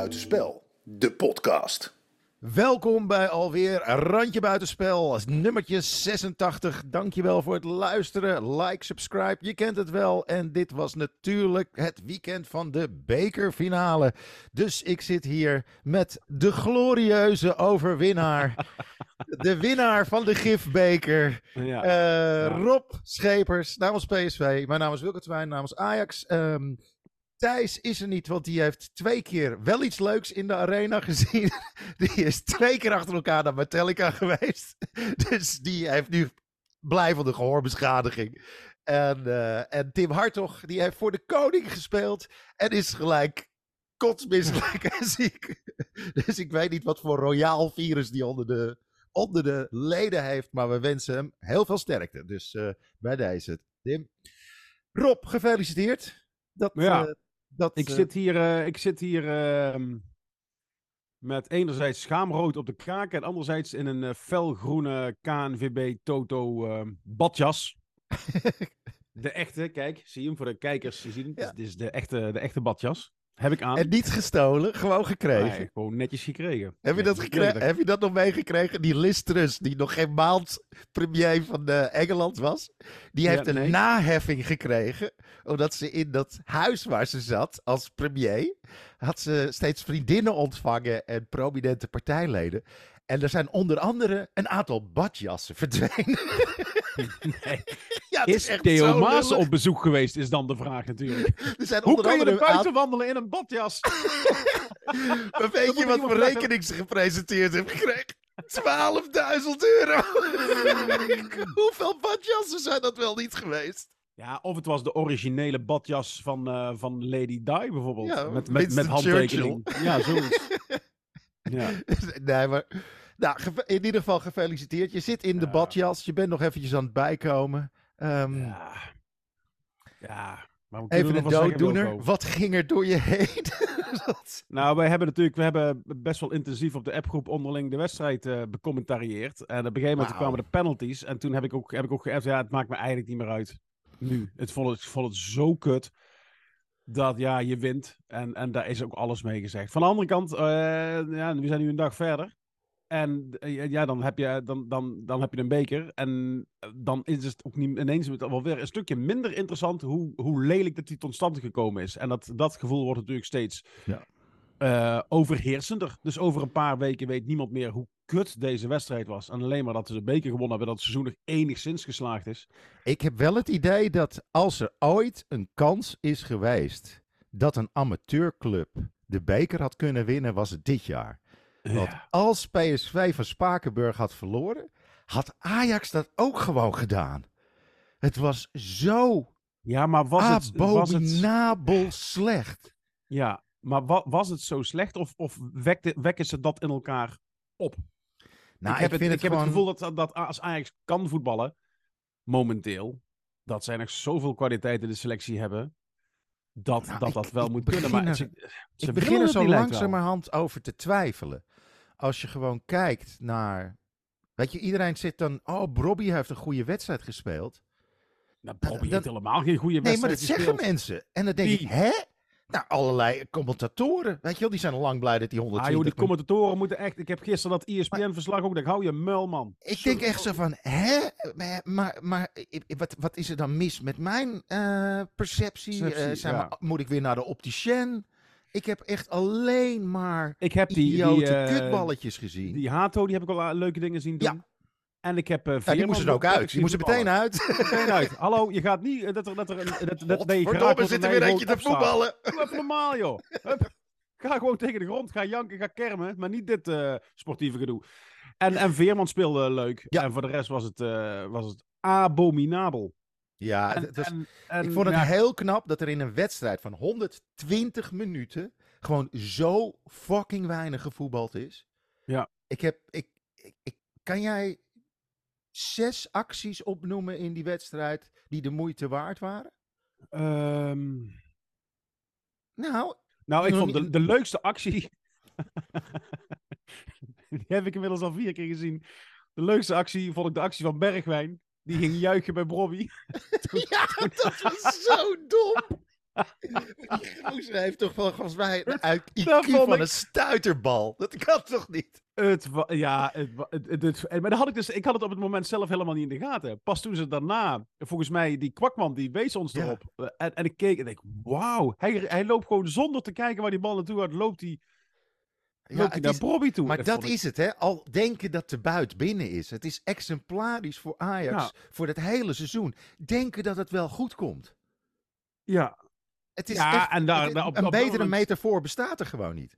Buitenspel, de podcast. Welkom bij alweer Randje Buitenspel, nummertje 86. Dankjewel voor het luisteren. Like, subscribe, je kent het wel. En dit was natuurlijk het weekend van de bekerfinale. Dus ik zit hier met de glorieuze overwinnaar. de winnaar van de gifbeker. Ja. Eh, Rob Schepers namens PSV. Mijn naam is Wilke Twijn namens Ajax. Ehm, Thijs is er niet, want die heeft twee keer wel iets leuks in de arena gezien. Die is twee keer achter elkaar naar Metallica geweest. Dus die heeft nu blijvende gehoorbeschadiging. En, eh, en Tim Hartog, die heeft voor de koning gespeeld. En is gelijk kotsmisselijk en ziek. Dus ik weet niet wat voor royaal virus die onder de, onder de leden heeft. Maar we wensen hem heel veel sterkte. Dus eh, bij deze, Tim. Rob, gefeliciteerd. Dat, Ja. eh, dat, Ik eh, zit hier, eh, ik zit hier met enerzijds schaamrood op de kraak en anderzijds in een eh, felgroene KNVB Toto ehm, badjas. de echte, kijk, zie je hem voor de kijkers. Je hem, Ja. dit is de echte, de echte badjas. Heb ik aan. En niet gestolen, gewoon gekregen. Nee, gewoon netjes gekregen. Heb je, dat gekregen? Heb je dat nog meegekregen? Die Liz Truss, die nog geen maand premier van eh, Engeland was. Die Ja, heeft een naheffing gekregen. Omdat ze in dat huis waar ze zat als premier. had ze steeds vriendinnen ontvangen en prominente partijleden. En er zijn onder andere een aantal badjassen verdwenen. Nee. Ja, Is Theo Maas op bezoek geweest, is dan de vraag natuurlijk. Er zijn Hoe kun je er buiten wandelen in een badjas? Maar weet je wat voor rekening ze gepresenteerd heeft gekregen? 12.000 euro! Hoeveel badjassen zijn dat wel niet geweest? Ja, of het was de originele badjas van, eh, van Lady Di bijvoorbeeld. Ja, met, met, met handtekening. Ja, zoiets. ja. Nee, maar... Nou, in ieder geval gefeliciteerd. Je zit in de Ja. badjas. Je bent nog eventjes aan het bijkomen. Ehm, ja. Ja. Maar we even een dooddoener. Wat ging er door je heen? Dat- Nou, wij hebben natuurlijk we hebben best wel intensief op de appgroep onderling de wedstrijd eh becommentarieerd. En op een gegeven moment kwamen de penalties. En toen heb ik ook, heb ik ook geëft, ja, het maakt me eigenlijk niet meer uit. Nu. Het vond het, ik vond het zo kut. Dat ja, je wint. En, en daar is ook alles mee gezegd. Van de andere kant, eh, ja, we zijn nu een dag verder. En eh, ja, dan heb, je, dan, dan, dan heb je een beker. En eh, dan is het ook niet, ineens wel weer een stukje minder interessant hoe, hoe lelijk dat die tot stand gekomen is. En dat, dat gevoel wordt natuurlijk steeds Ja. eh, overheersender. Dus over een paar weken weet niemand meer hoe kut deze wedstrijd was. En alleen maar dat ze de beker gewonnen hebben, dat het seizoen nog enigszins geslaagd is. Ik heb wel het idee dat als er ooit een kans is geweest dat een amateurclub de beker had kunnen winnen, was het dit jaar. Want als PSV van Spakenburg had verloren, had Ajax dat ook gewoon gedaan. Het was zo Ja, maar was het, was het, slecht. ja, maar wa- was het zo slecht of, of wekte, wekken ze dat in elkaar op? Nou, ik heb, vind het, het ik heb gewoon... het gevoel dat, dat als Ajax kan voetballen, momenteel, dat zij nog zoveel kwaliteit in de selectie hebben, dat Nou, dat, ik- dat wel ik moet kunnen. Maar begin ze, ze ik begin er zo langzamerhand over te twijfelen. Als je gewoon kijkt naar... Weet je, iedereen zit dan... Oh, Brobby heeft een goede wedstrijd gespeeld. Nou, Bobby heeft helemaal geen goede Nee, maar wedstrijd dat zeggen mensen. En dan denk Wie? ik, hè? Nou, allerlei commentatoren. Weet je wel, die zijn al lang blij dat die Ah, 120... joh, die commentatoren moeten echt... Ik heb gisteren dat ESPN-verslag ook. Ik hou je muil, man. Ik denk echt zo van, hè? Maar, maar, wat, wat is er dan mis met mijn eh, perceptie? Perceptie, Eh, zijn ja. we- moet ik weer naar de opticien? Ik heb echt alleen maar Ik heb die... idiote die, eh, kutballetjes gezien. Die Hato, die heb ik al eh, leuke dingen zien doen. Ja. En ik heb... eh ja, die moesten er ook uit. Die moesten meteen uit. Meteen uit. Hallo, je gaat niet... Dat er, dat er, dat, dat, nee, Verdomme, zit er weer je eentje te voetballen. Doe even normaal, joh. Hup. Ga gewoon tegen de grond, ga janken, ga kermen. Maar niet dit sportieve gedoe. En, en Veerman speelde leuk. Ja. En voor de rest was het, was het abominabel. Ja, En, het was- en- en, ik vond het ja, heel knap dat er in een wedstrijd van 120 minuten gewoon zo fucking weinig gevoetbald is. Ja. Ik heb, ik, ik, ik- kan jij zes acties opnoemen in die wedstrijd die de moeite waard waren? ehm, Nou, nou, ik vond de, de leukste actie... Die heb ik inmiddels al vier keer gezien. De leukste actie vond ik de actie van Bergwijn. Die ging juichen bij Brobby. ja, dat was zo dom. Die gozer heeft toch volgens mij een uit- IQ van ik- een stuiterbal. Dat kan toch niet? Het ja, het, het, maar dan had ik, dus, ik had het op het moment zelf helemaal niet in de gaten. Pas toen ze daarna, volgens mij, die kwakman, die wees ons erop. Eh, En, en ik keek en ik, wauw, hij, hij loopt gewoon zonder te kijken waar die bal naartoe gaat, loopt hij, Ja, naar Bobby toe. maar Dat dat ik- is het, hè? Al denken dat de buit binnen is. Het is exemplarisch voor Ajax Ja. voor het hele seizoen. Denken dat het wel goed komt. Ja, Het is Ja, echt, en daar- het- daar op- een op dat betere moment- metafoor bestaat er gewoon niet.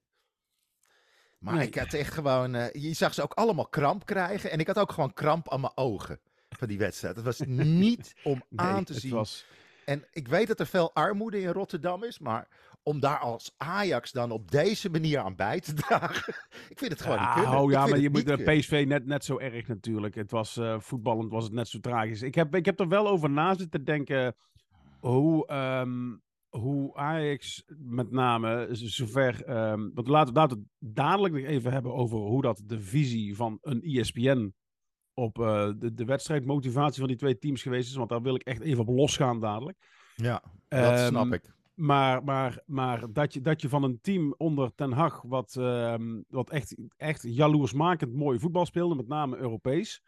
Maar Nee. ik had echt gewoon... eh, je zag ze ook allemaal kramp krijgen. En ik had ook gewoon kramp aan mijn ogen van die wedstrijd. Het was niet om nee, aan te zien. was... En ik weet dat er veel armoede in Rotterdam is. Maar om daar als Ajax dan op deze manier aan bij te dragen... ik vind het gewoon niet Ja, kunnen. oh ja, maar je moet niet de. PSV net, net zo erg natuurlijk. Het was eh, voetballend was het net zo tragisch. Ik heb, ik heb er wel over na zitten denken hoe, ehm, hoe Ajax met name zover... ehm want laten, laten we het dadelijk nog even hebben over hoe dat de visie van een ESPN op eh, de, de wedstrijdmotivatie van die twee teams geweest is. Want daar wil ik echt even op losgaan dadelijk. Ja, dat Ehm, snap ik. Maar, maar, maar dat, je, dat je van een team onder Ten Hag, wat, ehm, wat echt, echt jaloersmakend mooi voetbal speelde, met name Europees.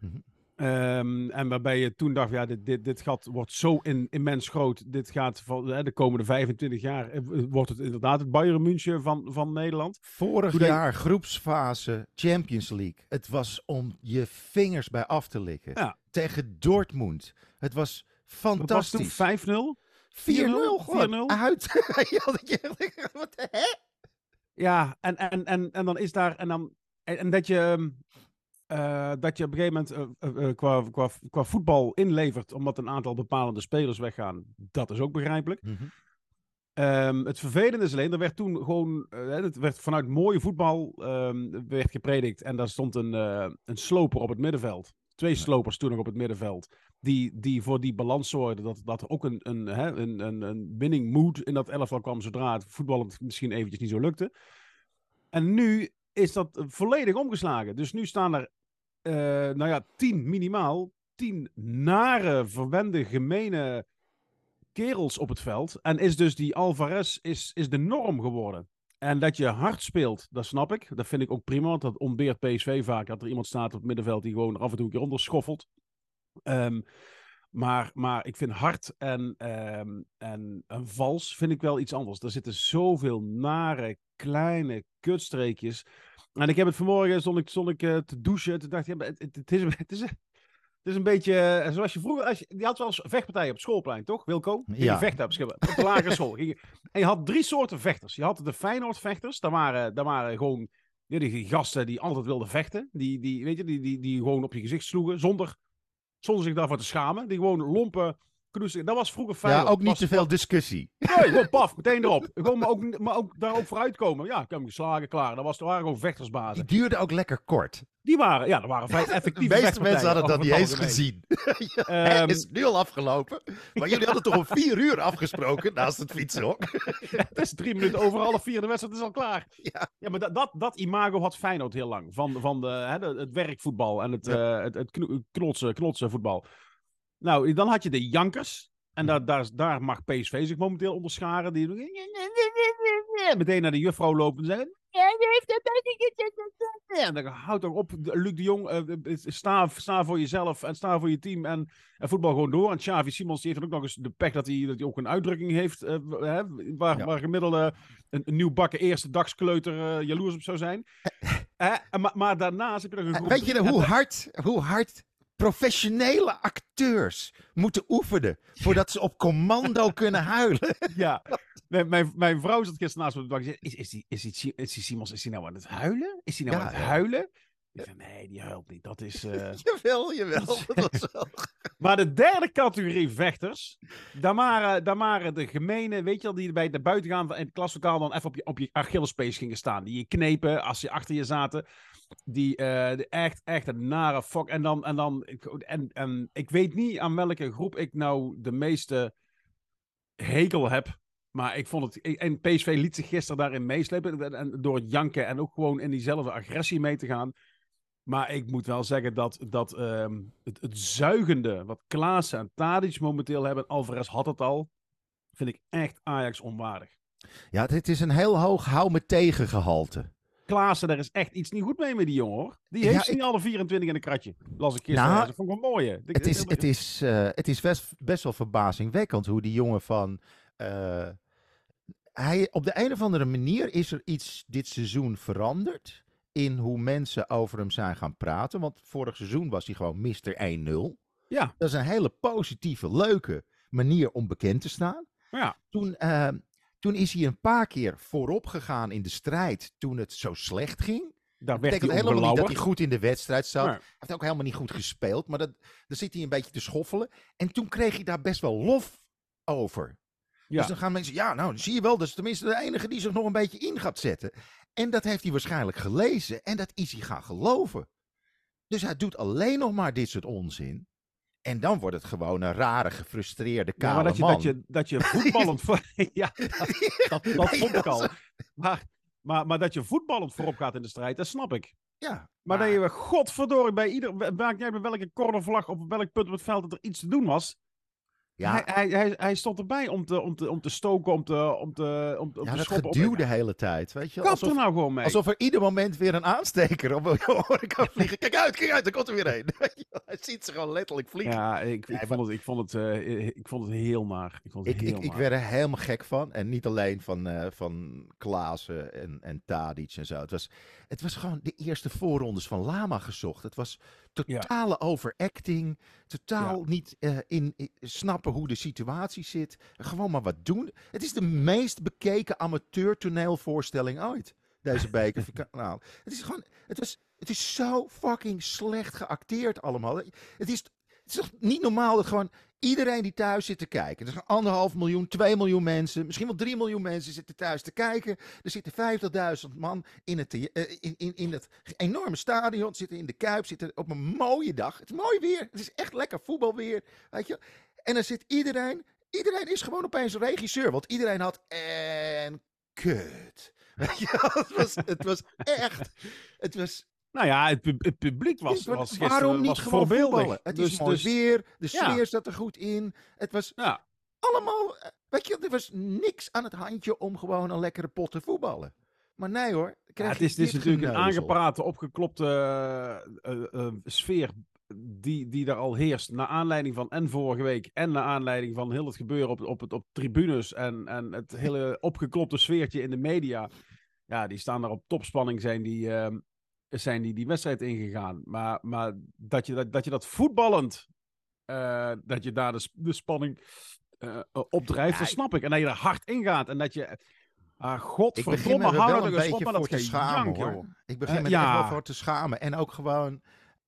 Mhm. Ehm, en waarbij je toen dacht, ja, dit, dit, dit gat wordt zo in, immens groot. Dit gaat van hè, de komende 25 jaar, eh, wordt het inderdaad het Bayern München van, van Nederland. Vorig jaar groepsfase Champions League. Het was om je vingers bij af te likken. Ja. Tegen Dortmund. Het was Dat was toen fantastisch. 5-0. 4-0 gewoon 4-0. uit. Ja, dat je- Wat de hè? Ja, en, en, en, en dan is daar. En, dan, en, en dat, je, ehm, eh, dat je op een gegeven moment eh, eh, qua, qua, qua voetbal inlevert, omdat een aantal bepalende spelers weggaan. Dat is ook begrijpelijk. Mhm. Ehm, het vervelende is alleen, er werd toen gewoon. het werd vanuit mooie voetbal ehm, werd gepredikt. En daar stond een, eh, een sloper op het middenveld. Twee slopers toen nog op het middenveld. Die, die voor die balans zorgden dat, dat ook een, een, hè, een, een, een winning mood in dat elftal kwam. Zodra het voetballend misschien eventjes niet zo lukte. En nu is dat eh, volledig omgeslagen. Dus nu staan er, eh, nou ja, tien minimaal. Tien nare, verwende, gemene kerels op het veld. En is dus die Alvarez is, is de norm geworden. En dat je hard speelt, dat snap ik. Dat vind ik ook prima, want dat ontbeert PSV vaak. Dat er iemand staat op het middenveld die gewoon af en toe een keer onderschoffelt. Ehm, maar, maar ik vind hard en, ehm, en, en vals vind ik wel iets anders. Er zitten zoveel nare, kleine kutstreekjes. En ik heb het vanmorgen, stond ik, stond ik eh, te douchen. Toen dacht ik, ja, het, het, het is, het, is, het is een beetje eh, zoals je vroeger... Als je, je had wel eens vechtpartijen op het schoolplein, toch, Wilco? Ging je Ja. vechten op, op de lagere school. Je- en je had drie soorten vechters. Je had de Feyenoord-vechters. Dat waren, dat waren gewoon ja, die, die gasten die altijd wilden vechten. Die, die, weet je, die, die, die gewoon op je gezicht sloegen zonder, zonder zich daarvoor te schamen. Die gewoon lompen, Dat was vroeger Ja, ook niet te veel discussie. Nee, gewoon paf, meteen erop. Gewoon, maar, ook, maar ook daar ook vooruitkomen. Ja, ik heb hem geslagen, klaar. Dat, was, dat waren gewoon vechtersbazen. Die duurde ook lekker kort. Die waren, ja, dat waren vrij De effectieve meeste mensen hadden dat niet eens gezien. ja, Ehm, het is nu al afgelopen. Maar jullie hadden toch om vier uur afgesproken naast het fietsenhok? Het is drie minuten over half vier, de wedstrijd is al klaar. Ja. ja maar dat, dat, dat imago had Feyenoord heel lang. Van, van de, hè, de- het werkvoetbal en het, eh, het, het kno- knotsen, knotsen voetbal. Nou, dan had je de Jankers. En daar, daar, daar mag PSV zich momenteel onderscharen. Die meteen naar de juffrouw lopen en zeggen... En dan houd toch op, Luc de Jong, eh, sta, sta voor jezelf en sta voor je team en, en voetbal gewoon door. En Xavi Simons die heeft ook nog eens de pech dat hij, dat hij ook een uitdrukking heeft, eh, hè, waar, Ja. waar gemiddelde een, een nieuw bakken eerste dagskleuter eh, jaloers op zou zijn. Eh, maar, maar daarnaast heb je nog een groep... Weet je hoe hard, hoe hard professionele acteurs moeten oefenen voordat ze op commando kunnen huilen? Ja, mijn, mijn, mijn vrouw zat gisteren naast me op de bank en zei, is, is, die, is, die, is die Simons is die nou aan het huilen? Is die nou Ja, aan het huilen? Nee, die huilt niet. Dat is... eh, jawel, jawel. Dat wel... Maar de derde categorie vechters, daar waren, daar waren de gemene, weet je wel, die bij de buiten gaan in het klaslokaal dan even op je, op je Achillespees gingen staan. Die je knepen als ze achter je zaten. Die, eh, de echt, echt een nare fuck. En dan, en dan, ik- en, en ik weet niet aan welke groep ik nou de meeste hekel heb. Maar ik vond het, en PSV liet zich gisteren daarin meeslepen. En, en door het janken en ook gewoon in diezelfde agressie mee te gaan. Maar ik moet wel zeggen dat, dat ehm, het, het zuigende wat Klaassen en Tadic momenteel hebben, Alvarez had het al, vind ik echt Ajax onwaardig. Ja, dit is een heel hoog hou me tegen gehalte. Klaassen, daar is echt iets niet goed mee met die jongen hoor. Die Ja, heeft ik- niet alle 24 in een kratje. Las ik gisteren. Nou, dat vond ik wel mooi. hè. Het is, het is, eh, het is best, best wel verbazingwekkend hoe die jongen van. eh, hij, op de een of andere manier is er iets dit seizoen veranderd. In hoe mensen over hem zijn gaan praten. Want vorig seizoen was hij gewoon Mr. 1-0. Ja, Dat is een hele positieve, leuke manier om bekend te staan. ja. Toen, eh, toen is hij een paar keer voorop gegaan in de strijd. Toen het zo slecht ging. Daar Dat werd betekent helemaal niet dat hij goed in de wedstrijd zat. Hij heeft ook helemaal niet goed gespeeld. Maar dat, daar zit hij een beetje te schoffelen. En toen kreeg hij daar best wel lof over. Ja. Dus dan gaan mensen, ja, nou, zie je wel, dat is tenminste de enige die zich nog een beetje in gaat zetten. En dat heeft hij waarschijnlijk gelezen en dat is hij gaan geloven. Dus hij doet alleen nog maar dit soort onzin. En dan wordt het gewoon een rare, gefrustreerde, Ja, kale maar dat je, man. dat je, dat je voetballend... voor- ja, dat, dat vond ik al. Maar, maar, maar dat je voetballend voorop gaat in de strijd, dat snap ik. Ja, Maar dat je, godverdorie, bij ieder... Maakt niet uit bij welke cornervlag of op welk punt op het veld dat er iets te doen was. Ja, Hij, hij, hij, hij stond erbij om te, om te, om te stoken, om te, om te, om, om ja te dat schoppen. geduw de hele tijd, weet je. Kap Alsof, er nou gewoon mee. alsof er ieder moment weer een aansteker op je oren kan vliegen. Kijk uit, kijk uit, er komt er weer een. Hij ziet ze gewoon letterlijk vliegen. Ja, ik, ik, vond het, ik, vond het, eh, ik vond het heel naar. Ik vond het Ik, heel ik, ik werd er helemaal gek van. En niet alleen van, eh van Klaassen en, en Tadic en zo. Het was, het was gewoon de eerste voorrondes van Lama gezocht. Het was totale overacting. Totaal niet eh, in, in- snappen hoe de situatie zit. Gewoon maar wat doen. Het is de meest bekeken amateur-toneelvoorstelling ooit. Deze bekerkanaal. het is gewoon... Het, was, het is zo fucking slecht geacteerd allemaal. Het is, het is toch niet normaal dat gewoon iedereen die thuis zit te kijken. Er zijn anderhalf miljoen, twee miljoen mensen, misschien wel drie miljoen mensen zitten thuis te kijken. Er zitten 50.000 man in het, eh, in, in, in enorme stadion, zitten in de Kuip, zitten op een mooie dag. Het is mooi weer, het is echt lekker voetbalweer, weet je. En dan zit iedereen, iedereen is gewoon opeens regisseur, want iedereen had en kut. Het was, het was echt, het was Nou ja, het, pub- het publiek was, was gisteren waarom niet was gewoon voorbeeldig. voetballen? Het is Dus- mooi dus- weer, de ja. sfeer zat er goed in. Het was Ja, allemaal, weet je, er was niks aan het handje om gewoon een lekkere pot te voetballen. Maar nee hoor. Ja, het is, natuurlijk een aangeprate, opgeklopte eh, eh, eh, sfeer die, die daar al heerst. Naar aanleiding van en vorige week en naar aanleiding van heel het gebeuren op, op, het, op tribunes en, en het hele opgeklopte sfeertje in de media. Ja, die staan daar op topspanning zijn die, ehm, zijn die, die wedstrijd ingegaan. Maar, maar dat, je, dat, dat je dat voetballend, eh, dat je daar de, de spanning eh, opdrijft, Ja, dat snap ik. En dat je er hard ingaat en dat je... Ah, godverdomme, me er hou eens op beetje dat te schamen gejank, hoor. joh. Ik begin me er echt ja. wel voor te schamen. En ook gewoon,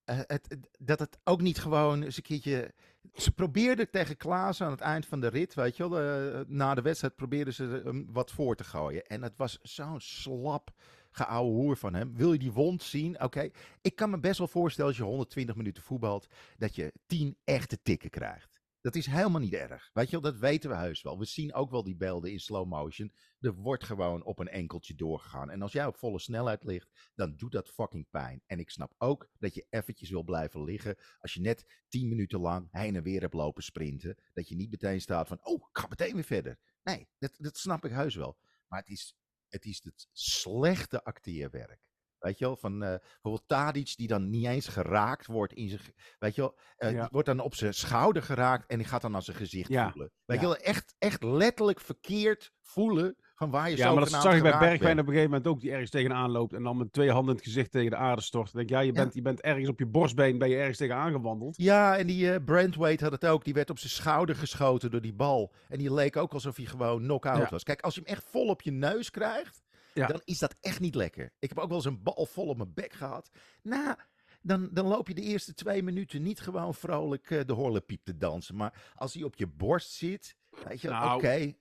eh, het, het- dat het ook niet gewoon eens een keertje... Ze probeerden tegen Klaas aan het eind van de rit, weet je wel. na de wedstrijd probeerden ze hem wat voor te gooien. En het was zo'n slap geouwe hoer van hem. Wil je die wond zien? Oké. Ik kan me best wel voorstellen als je 120 minuten voetbalt, dat je 10 echte tikken krijgt. Dat is helemaal niet erg. Weet je wel, dat weten we heus wel. We zien ook wel die beelden in slow motion. Er wordt gewoon op een enkeltje doorgegaan. En als jij op volle snelheid ligt, dan doet dat fucking pijn. En ik snap ook dat je eventjes wil blijven liggen. Als je net 10 minuten lang heen en weer hebt lopen sprinten. Dat je niet meteen staat van, oh, ik ga meteen weer verder. Nee, dat, dat snap ik heus wel. Maar het is, het is het slechte acteerwerk. Weet je wel, van eh, bijvoorbeeld Tadic die dan niet eens geraakt wordt in zijn... Weet je wel, Ja. die wordt dan op zijn schouder geraakt en die gaat dan aan zijn gezicht Ja, voelen. Weet ja. je wel, echt, echt letterlijk verkeerd voelen van waar je Ja, maar dat zag ik bij Bergwijn bent. op een gegeven moment ook, die ergens tegenaan loopt en dan met twee handen het gezicht tegen de aarde stort. Dan denk ja, je Ja. bent, je bent ergens op je borstbeen, ben je ergens tegenaan gewandeld. Ja, en die eh Brandweight had het ook. Die werd op zijn schouder geschoten door die bal. En die leek ook alsof hij gewoon knock-out Ja. was. Kijk, als je hem echt vol op je neus krijgt, dan is dat echt niet lekker. Ik heb ook wel eens een bal vol op mijn bek gehad. Nou, dan, dan loop je de eerste twee minuten niet gewoon vrolijk eh, de horlepiep te dansen. Maar als hij op je borst zit, weet je, Nou, oké.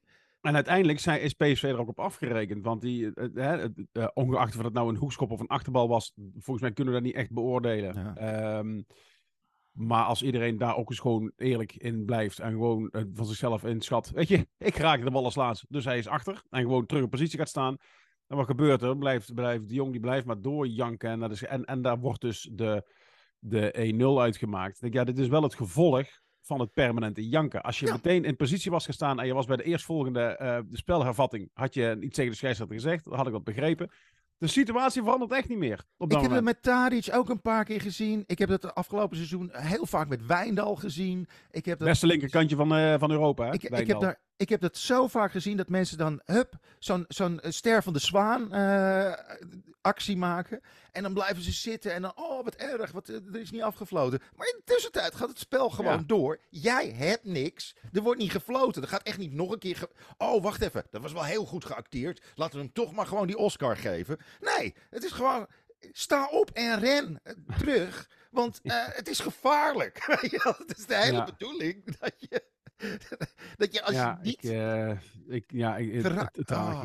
En uiteindelijk zijn, is PSV er ook op afgerekend. Want die, eh, eh, ongeacht of het nou een hoekschop of een achterbal was, volgens mij kunnen we dat niet echt beoordelen. Ja. Ehm, maar als iedereen daar ook eens gewoon eerlijk in blijft en gewoon eh, van zichzelf inschat. Weet je, ik raak de bal als laatst, dus hij is achter. En gewoon terug op positie gaat staan. En wat gebeurt er? Blijft, blijft de jong die blijft maar doorjanken. En, dat is, en, en daar wordt dus de, de 1-0 uitgemaakt. Ik denk, ja, dit is wel het gevolg van het permanente janken. Als je Ja. meteen in positie was gestaan en je was bij de eerstvolgende eh de spelhervatting, had je iets tegen de scheidsrechter gezegd, dan had ik dat begrepen. De situatie verandert echt niet meer op dat Ik heb het met Tadic ook een paar keer gezien. Ik heb het afgelopen seizoen heel vaak met Wijndal gezien. Ik heb dat Beste linkerkantje van, eh, van Europa, hè? Ik, ik, heb daar, ik heb dat zo vaak gezien dat mensen dan, hup, zo'n zo'n eh, ster van de zwaan eh, actie maken. En dan blijven ze zitten en dan, oh wat erg, wat, eh, er is niet afgefloten. Maar in de tussentijd gaat het spel gewoon Ja. door. Jij hebt niks. Er wordt niet gefloten. Er gaat echt niet nog een keer. ge- oh, wacht even. Dat was wel heel goed geacteerd. Laten we hem toch maar gewoon die Oscar geven. Nee, het is gewoon. Sta op en ren terug. Want het is gevaarlijk. Het is de hele Ja. bedoeling dat je. Dat je als ja, je niet ik, eh, ik, ja, ik, het- Gera- het- het- Ah.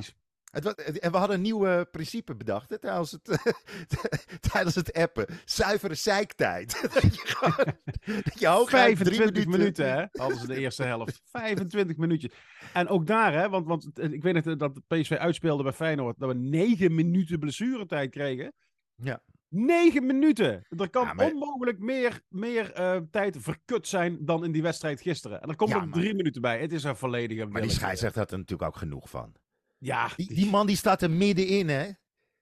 Het en we hadden een nieuw eh, principe bedacht hè, tijdens, het, tijdens het appen. Zuivere zeiktijd. dat je gewoon dat je hooguit drie 25 minuten... minuten, hè? Hadden ze de eerste helft. 25 minuutjes. En ook daar, hè? Want, want ik weet nog dat de PSV uitspeelde bij Feyenoord. Dat we 9 minuten blessuretijd kregen. Ja. 9 minuten! Er kan Ja, maar- onmogelijk meer, meer eh, tijd verkut zijn dan in die wedstrijd gisteren. En er komt Ja, nog maar- drie minuten bij. Het is een volledige Maar die scheidsrechter had er natuurlijk ook genoeg van. Ja, Die, die- die man die staat er middenin, hè?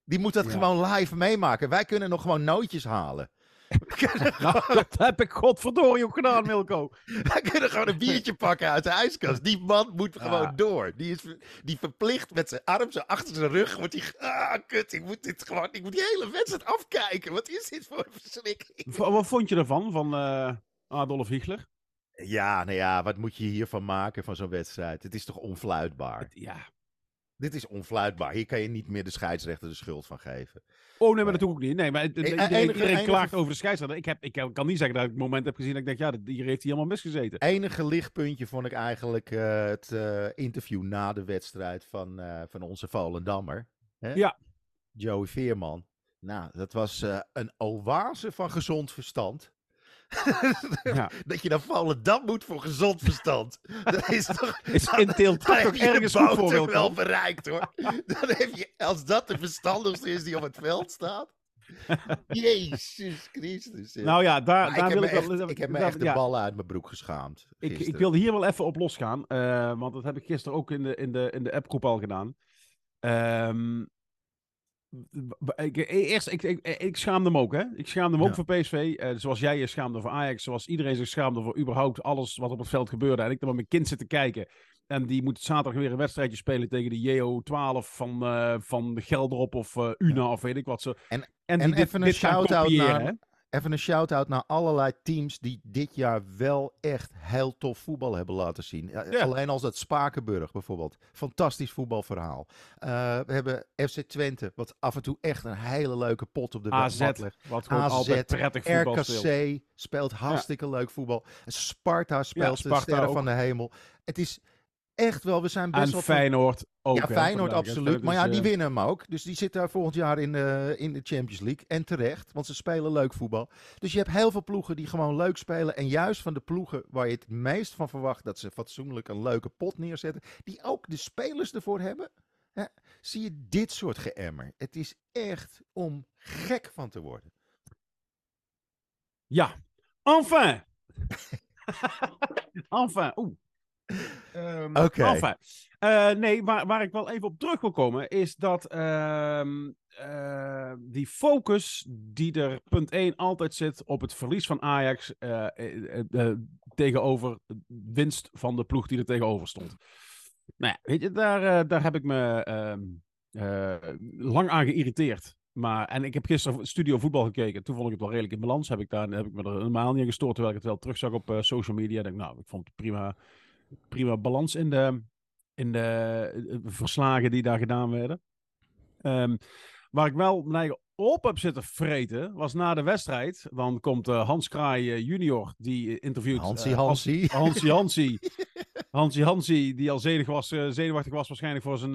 Die moet dat Ja. gewoon live meemaken. Wij kunnen nog gewoon nootjes halen. We Nou, dat heb ik godverdorie ook gedaan, Milko. wij kunnen gewoon een biertje pakken uit de ijskast. Die man moet Ja. gewoon door. Die is die verplicht met zijn arm zo achter zijn rug. Wordt die, ah, kut, ik moet dit gewoon, ik moet die hele wedstrijd afkijken. Wat is dit voor verschrikking? V- Wat vond je ervan, van eh, Adolf Hitler? Ja, nou ja, wat moet je hiervan maken van zo'n wedstrijd? Het is toch onfluitbaar? Ja. Dit is onfluitbaar. Hier kan je niet meer de scheidsrechter de schuld van geven. Oh nee, maar dat doe ik ook niet. Nee, maar het- Eh, iedereen, klaagt over de scheidsrechter. Ik, heb, ik kan niet zeggen dat ik het moment heb gezien dat ik denk, ja, hier heeft hij helemaal misgezeten. enige lichtpuntje vond ik eigenlijk eh, het eh, interview na de wedstrijd van, eh, van onze Volendammer. Hè? Ja. Joey Veerman. Nou, dat was eh, een oase van gezond verstand. Ja. Dat je naar Volendam moet voor gezond verstand. Dat is toch... Is Intel Dan toch heb ook je de boter wel bereikt hoor. Dan heb je, als dat de verstandigste is die op het veld staat. Jezus Christus. hè. Nou ja, daar, Maar daar ik heb wil ik wel... echt, ik heb me echt de ja, ballen uit mijn broek geschaamd. ik, ik wilde hier wel even op losgaan, eh, want dat heb ik gisteren ook in de, in de, in de appgroep al gedaan. W- ik, eerst, ik, ik, ik schaamde hem ook, hè? Ik schaamde hem ook voor PSV. eh, zoals jij je schaamde voor Ajax. Zoals iedereen zich schaamde voor überhaupt alles wat op het veld gebeurde. En ik dan met mijn kind zitten kijken. En die moet zaterdag weer een wedstrijdje spelen tegen de JO12 van, eh van Gelderop of eh, Una of weet ik wat ze. En- die en dit- even een dit gaan shout-out naar- hè? Even een shout-out naar allerlei teams die dit jaar wel echt heel tof voetbal hebben laten zien. Ja. Alleen als dat Spakenburg bijvoorbeeld. Fantastisch voetbalverhaal. Eh, we hebben FC Twente, wat af en toe echt een hele leuke pot op de AZ, legt. wat AZ, altijd prettig voetbal speelt. RKC speelt hartstikke leuk voetbal. Sparta speelt de Sparta sterren ook. van de hemel. Het is echt wel, we zijn best En wel... Feyenoord ook. ja, Feyenoord absoluut. Dus, Maar ja, die eh, winnen hem ook. Dus die zit daar volgend jaar in de, in de Champions League. En terecht, want ze spelen leuk voetbal. Dus je hebt heel veel ploegen die gewoon leuk spelen. En juist van de ploegen waar je het meest van verwacht dat ze fatsoenlijk een leuke pot neerzetten. Die ook de spelers ervoor hebben. Hè, zie je dit soort geëmmer. Het is echt om gek van te worden. Ja. Enfin. enfin. Oeh. Ehm, Oké. Eh, nee, waar, waar ik wel even op terug wil komen, is dat ehm, eh, die focus die er punt 1 altijd zit op het verlies van Ajax eh, tegenover de winst van de ploeg die er tegenover stond. Nou ja, weet je, daar, daar heb ik me ehm, eh, lang aan geïrriteerd. Maar, en ik heb gisteren studio voetbal gekeken. Toen vond ik het wel redelijk in balans. Heb ik, daar, heb ik me er helemaal niet in gestoord. Terwijl ik het wel terugzag op social media. Ik denk, nou, ik vond het prima, prima balans in de, in de eh, verslagen die daar gedaan werden. Ehm, waar ik wel mijn eigen op heb zitten vreten, was na de wedstrijd. Dan komt eh, Hans Kraai eh, junior, die interviewt... Hansie als- Hansie. Hansie Hansie. Hansie Hansie, die al zedig was, zenuwachtig was waarschijnlijk voor zijn...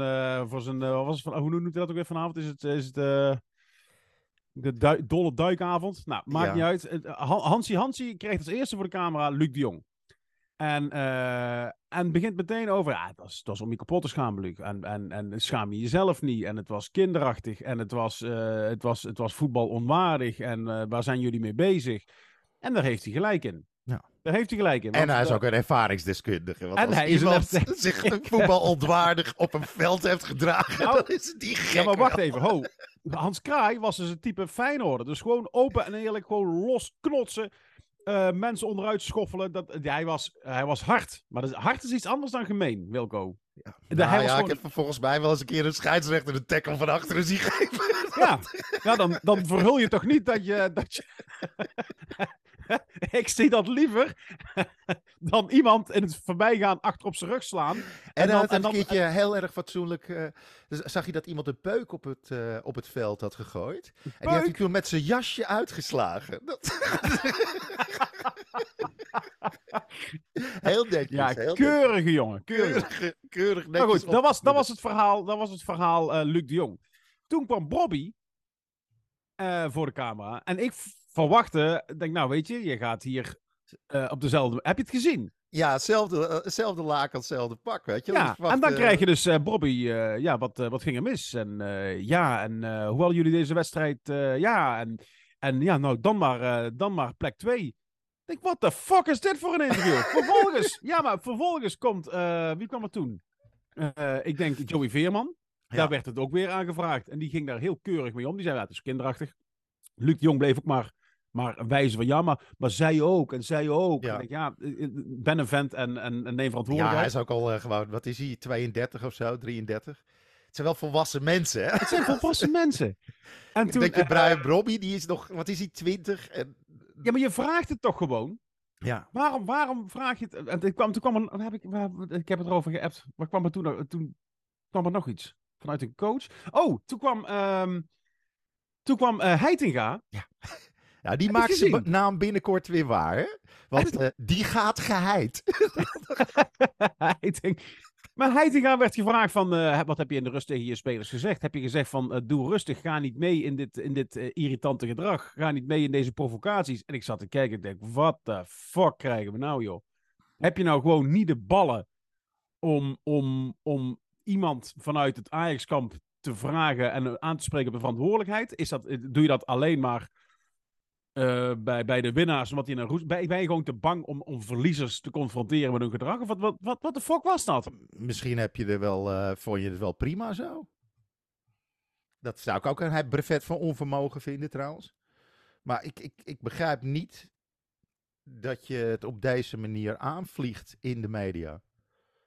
voor zijn wat was het hoe noemt hij dat ook weer vanavond? Is het, is het de dolle duikavond? Nou, maakt Ja. niet uit. Han- Hansie Hansie kreeg als eerste voor de camera Luc de Jong. En, eh, en begint meteen over, ja, het was, het was om je kapot te schamen, Luc. En, en, en schaam je jezelf niet. En het was kinderachtig. En het was, eh, het was, het was voetbal onwaardig. En eh, waar zijn jullie mee bezig? En daar heeft hij gelijk in. Ja. Daar heeft hij gelijk in. En hij is ook een ervaringsdeskundige. Want En als hij is iemand erva- zich voetbal ontwaardig op een veld heeft gedragen, Nou, dan is het die gek. Ja, maar wacht wel. even. Ho. Hans Kraai was dus een type Feyenoorder. Dus gewoon open en eerlijk, gewoon los knotsen. Eh, mensen onderuit schoffelen. Dat, ja, hij, was, hij was hard. Maar dat, hard is iets anders dan gemeen, Wilco. Ja, De- nou ja, gewoon- ik heb volgens mij wel eens een keer een scheidsrechter de tackle van achteren zien geven. Ja, ja dan, dan verhul je toch niet dat je... Dat je... ik zie dat liever dan iemand in het voorbijgaan achter op zijn rug slaan. En, dan- en een dan- keertje heel erg fatsoenlijk. eh, zag je dat iemand een peuk op het, eh, op het veld had gegooid. En die heeft hij toen met zijn jasje uitgeslagen. Dat... heel netjes. Ja, heel keurige jongen. Keurig. netjes. Keurig, netjes. Maar goed, dat was, dat was het verhaal, dat was het verhaal eh, Luc de Jong. Toen kwam Bobby voor de camera. En ik v- verwachtte, ik denk nou weet je, je gaat hier eh, op dezelfde... Heb je het gezien? Ja, hetzelfde, hetzelfde laken, hetzelfde pak, weet je. Ja, verwacht, en dan eh, krijg je dus Bobby, ja, wat, wat ging er mis? En ja, en hoe hadden jullie deze wedstrijd? ja, en, en ja, nou, dan maar, dan maar plek 2. Ik denk, what the fuck is dit voor een interview? vervolgens, ja, maar vervolgens komt, wie kwam er toen? Ik denk Joey Veerman. Ja. Daar werd het ook weer aangevraagd. En die ging daar heel keurig mee om. Die zei, ja, het is kinderachtig. Luc de Jong bleef ook maar, maar wijzen van, ja, maar, maar zij ook en zij ook. Ja. En ik, ja, eh, eh, ben een vent en, en, en neem Ja, verantwoordelijkheid. hij is ook al eh, gewoon, wat is hij, 32 of zo, 33? Het zijn wel volwassen mensen, hè? Het zijn volwassen mensen. En toen, denk je, Brian Robbie, die is nog, wat is hij, 20? En, ja, maar je vraagt het toch gewoon? ja. Waarom, waarom vraag je het? En toen kwam, toen kwam er, heb ik, ik heb het erover geappt. Waar kwam er toen, toen kwam er nog iets? Vanuit een coach? Oh, toen kwam, ehm, toen kwam Heitinga. Nou, die maakt zijn naam binnenkort weer waar, hè? Want eh, die gaat geheid. Heiting. Maar Heitinga werd gevraagd van, eh, wat heb je in de rust tegen je spelers gezegd? Heb je gezegd van, eh, doe rustig, ga niet mee in dit, in dit irritante gedrag. Ga niet mee in deze provocaties. En ik zat te kijken en denk, wat de fuck krijgen we nou, joh? Heb je nou gewoon niet de ballen om, om, om iemand vanuit het Ajax-kamp te vragen en aan te spreken op de verantwoordelijkheid? Is dat, doe je dat alleen maar eh, bij, bij de winnaars, omdat die een roes... Ben, ben je gewoon te bang om, om verliezers te confronteren met hun gedrag? Of wat, wat, wat, wat de fuck was dat? Misschien heb je er wel, eh, vond je het wel prima zo. Dat zou ik ook een brevet van onvermogen vinden, trouwens. Maar ik, ik, ik begrijp niet dat je het op deze manier aanvliegt in de media.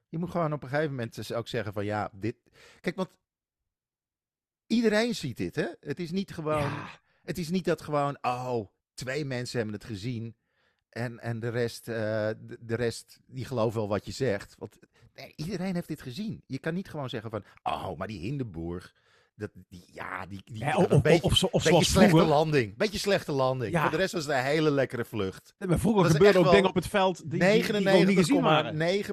Je moet gewoon op een gegeven moment dus ook zeggen van ja, dit... Kijk, want iedereen ziet dit, hè? Het is niet gewoon... Ja. Het is niet dat gewoon, oh, twee mensen hebben het gezien. En, en de, rest, eh, de, rest, die gelooft wel wat je zegt. Want iedereen heeft dit gezien. Je kan niet gewoon zeggen van, oh, maar die Hindenburg. Dat, die, ja, die, die Ja, had of, een beetje, of, zo- of beetje zoals slechte vroeger. landing. Beetje slechte landing. Ja. Voor de rest was het een hele lekkere vlucht. Maar vroeger Dat gebeurde ook wel dingen op het veld die, die, die gewoon niet gezien waren.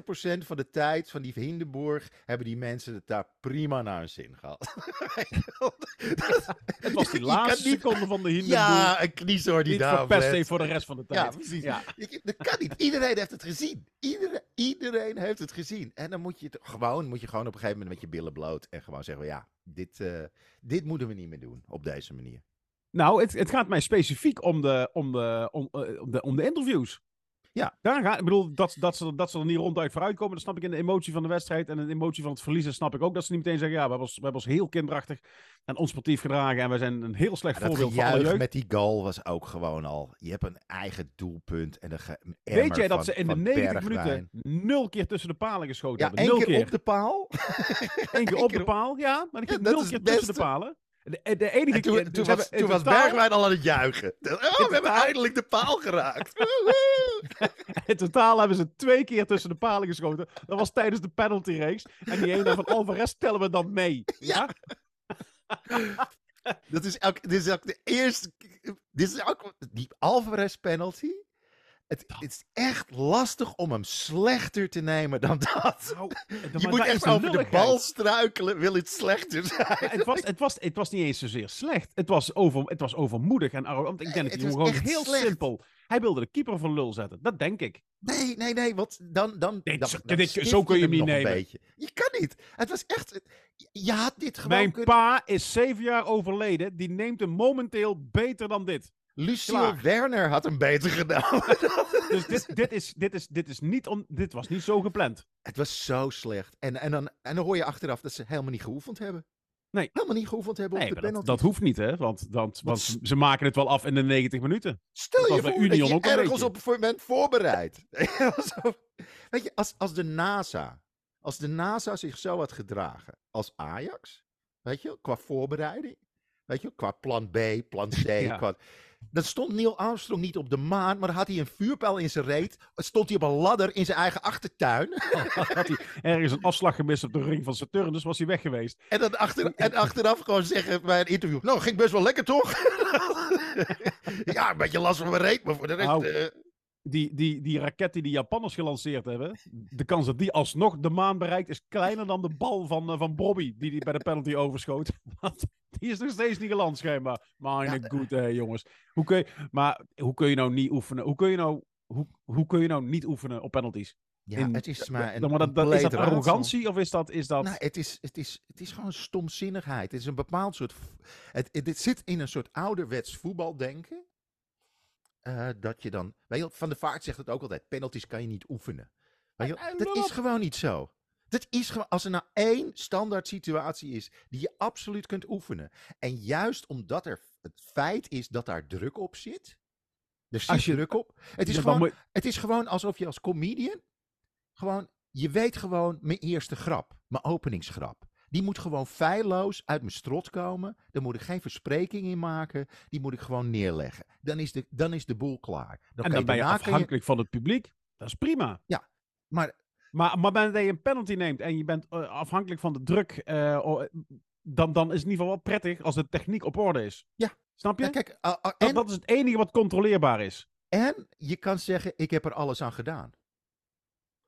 99,9% van de tijd van die Hindenburg hebben die mensen het daar prima naar hun zin gehad. Het was die laatste niet- seconde van de Hindenburg Ja, een kniezoor die daar verpest heeft voor de rest van de tijd. Ja, precies. Ja. Dat kan niet. Iedereen heeft het gezien. Iedereen, iedereen heeft het gezien. En dan moet je het gewoon, moet je gewoon op een gegeven moment met je billen bloot en gewoon zeggen: ja, dit, eh, dit moeten we niet meer doen op deze manier. Nou, het, het gaat mij specifiek om de, om de, om, eh, om de, om de interviews. Ja. Daar ik bedoel, dat, dat, ze, dat ze er niet ronduit vooruit komen, dat snap ik in de emotie van de wedstrijd. En de emotie van het verliezen snap ik ook. Dat ze niet meteen zeggen, ja, we hebben ons, we hebben ons heel kinderachtig en onsportief gedragen. En we zijn een heel slecht Ja, voorbeeld van gejuich jeugd. met die goal was ook gewoon al. Je hebt een eigen doelpunt en een Weet jij dat van- ze in de van 90 Bergwijn. minuten nul keer tussen de palen geschoten Ja, hebben? één Nul keer, keer. op de paal. Eén keer op de paal, ja. Maar ik Ja, nul keer tussen de palen. De, de enige En toen, keer- toen ze was, toen was totaal- Bergwijn al aan het juichen. Oh, we hebben eindelijk de paal geraakt. In totaal hebben ze twee keer tussen de palen geschoten. Dat was tijdens de penaltyreeks. En die ene van Alvarez tellen we dan mee. Ja? Dat is ook, dit is ook de eerste. Dit is ook die Alvarez penalty. Het, het is echt lastig om hem slechter te nemen dan dat. Nou, Je moet echt over de bal struikelen, wil het slechter zijn. het, was, het, was, het was niet eens zozeer slecht. Het was, over, het was overmoedig en arrogant. Ik denk dat jongen gewoon heel slecht. simpel. Hij wilde de keeper van lul zetten. Dat denk ik. Nee, nee, nee, want dan... dan, Dit- dan, dit- zo kun je hem niet nemen. beetje. Je kan niet. Het was echt... Je had dit gewoon Mijn kunnen... pa is zeven jaar overleden. Die neemt hem momenteel beter dan dit. Luciel Klaar. Werner had hem beter gedaan. Dus dit, dit, is, dit, is, dit, is niet on, dit was niet zo gepland. het was zo slecht. En, en, dan, en dan hoor je achteraf dat ze helemaal niet geoefend hebben. Nee. Helemaal niet geoefend hebben Nee, op de dat, penalty. dat hoeft niet, hè? Want, want, want ze maken het wel af in de 90 minuten. Stel Dat je voor dat Union je ook een ergens op bent voorbereid. Weet je, als, als de NASA, als de NASA zich zo had gedragen als Ajax, weet je, qua voorbereiding, weet je, qua plan B, plan C, Ja. qua, dan stond Neil Armstrong niet op de maan, maar had hij een vuurpijl in zijn reet, stond hij op een ladder in zijn eigen achtertuin, Had hij ergens een afslag gemist op de ring van Saturn, dus was hij weg geweest. en dan achter, en achteraf gewoon zeggen bij een interview, nou, ging best wel lekker toch? ja, een beetje last van mijn reet, maar voor de rest... Nou, eh, Die, die, die raket die de Japanners gelanceerd hebben, de kans dat die alsnog de maan bereikt, is kleiner dan de bal van, uh, van Bobby, die die bij de penalty overschoot. Want die is nog steeds niet geland, schijnbaar. Mijn Ja, goed, eh, jongens. Hoe kun je, maar hoe kun je nou niet oefenen? Hoe kun je nou, hoe, hoe kun je nou niet oefenen op penalties? ja, in- het is maar een, maar dat, dat, is dat arrogantie of is dat... Is dat... Nou, het is, het, is, het is gewoon stomzinnigheid. Het is een bepaald soort. Het, het, het zit in een soort ouderwets voetbaldenken. Eh, dat je dan. Weet je, Van de Vaart zegt het ook altijd: penalties kan je niet oefenen. Weet je, dat is gewoon niet zo. Dat is gewoon, als er nou één standaard situatie is die je absoluut kunt oefenen. En juist omdat er het feit is dat daar druk op zit. Er zit Als je- druk op. Het is, Ja, gewoon, het is gewoon alsof je als comedian. Gewoon, je weet gewoon mijn eerste grap. Mijn openingsgrap. Die moet gewoon feilloos uit mijn strot komen. Daar moet ik geen verspreking in maken. Die moet ik gewoon neerleggen. Dan is de, dan is de boel klaar. Dan en dan ben je afhankelijk van het publiek. Dat is prima. maar Maar, maar ben je een penalty neemt en je bent eh, afhankelijk van de druk, eh, dan, dan is het in ieder geval wel prettig als de techniek op orde is. Ja. Snap je? ja, kijk, ah, dat, en, dat is het enige wat controleerbaar is. en je kan zeggen: ik heb er alles aan gedaan.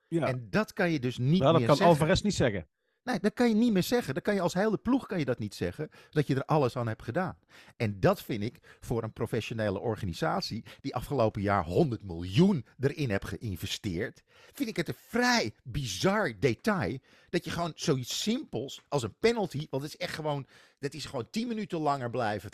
Ja. En dat kan je dus niet Nou, dat meer kan zeggen. Alvarez niet zeggen. Nee, dat kan je niet meer zeggen. Dat kan je als hele ploeg kan je dat niet zeggen, dat je er alles aan hebt gedaan. En dat vind ik voor een professionele organisatie die afgelopen jaar 100 miljoen erin heeft geïnvesteerd, vind ik het een vrij bizar detail dat je gewoon zoiets simpels als een penalty, want het is echt gewoon, dat is gewoon 10 minuten langer blijven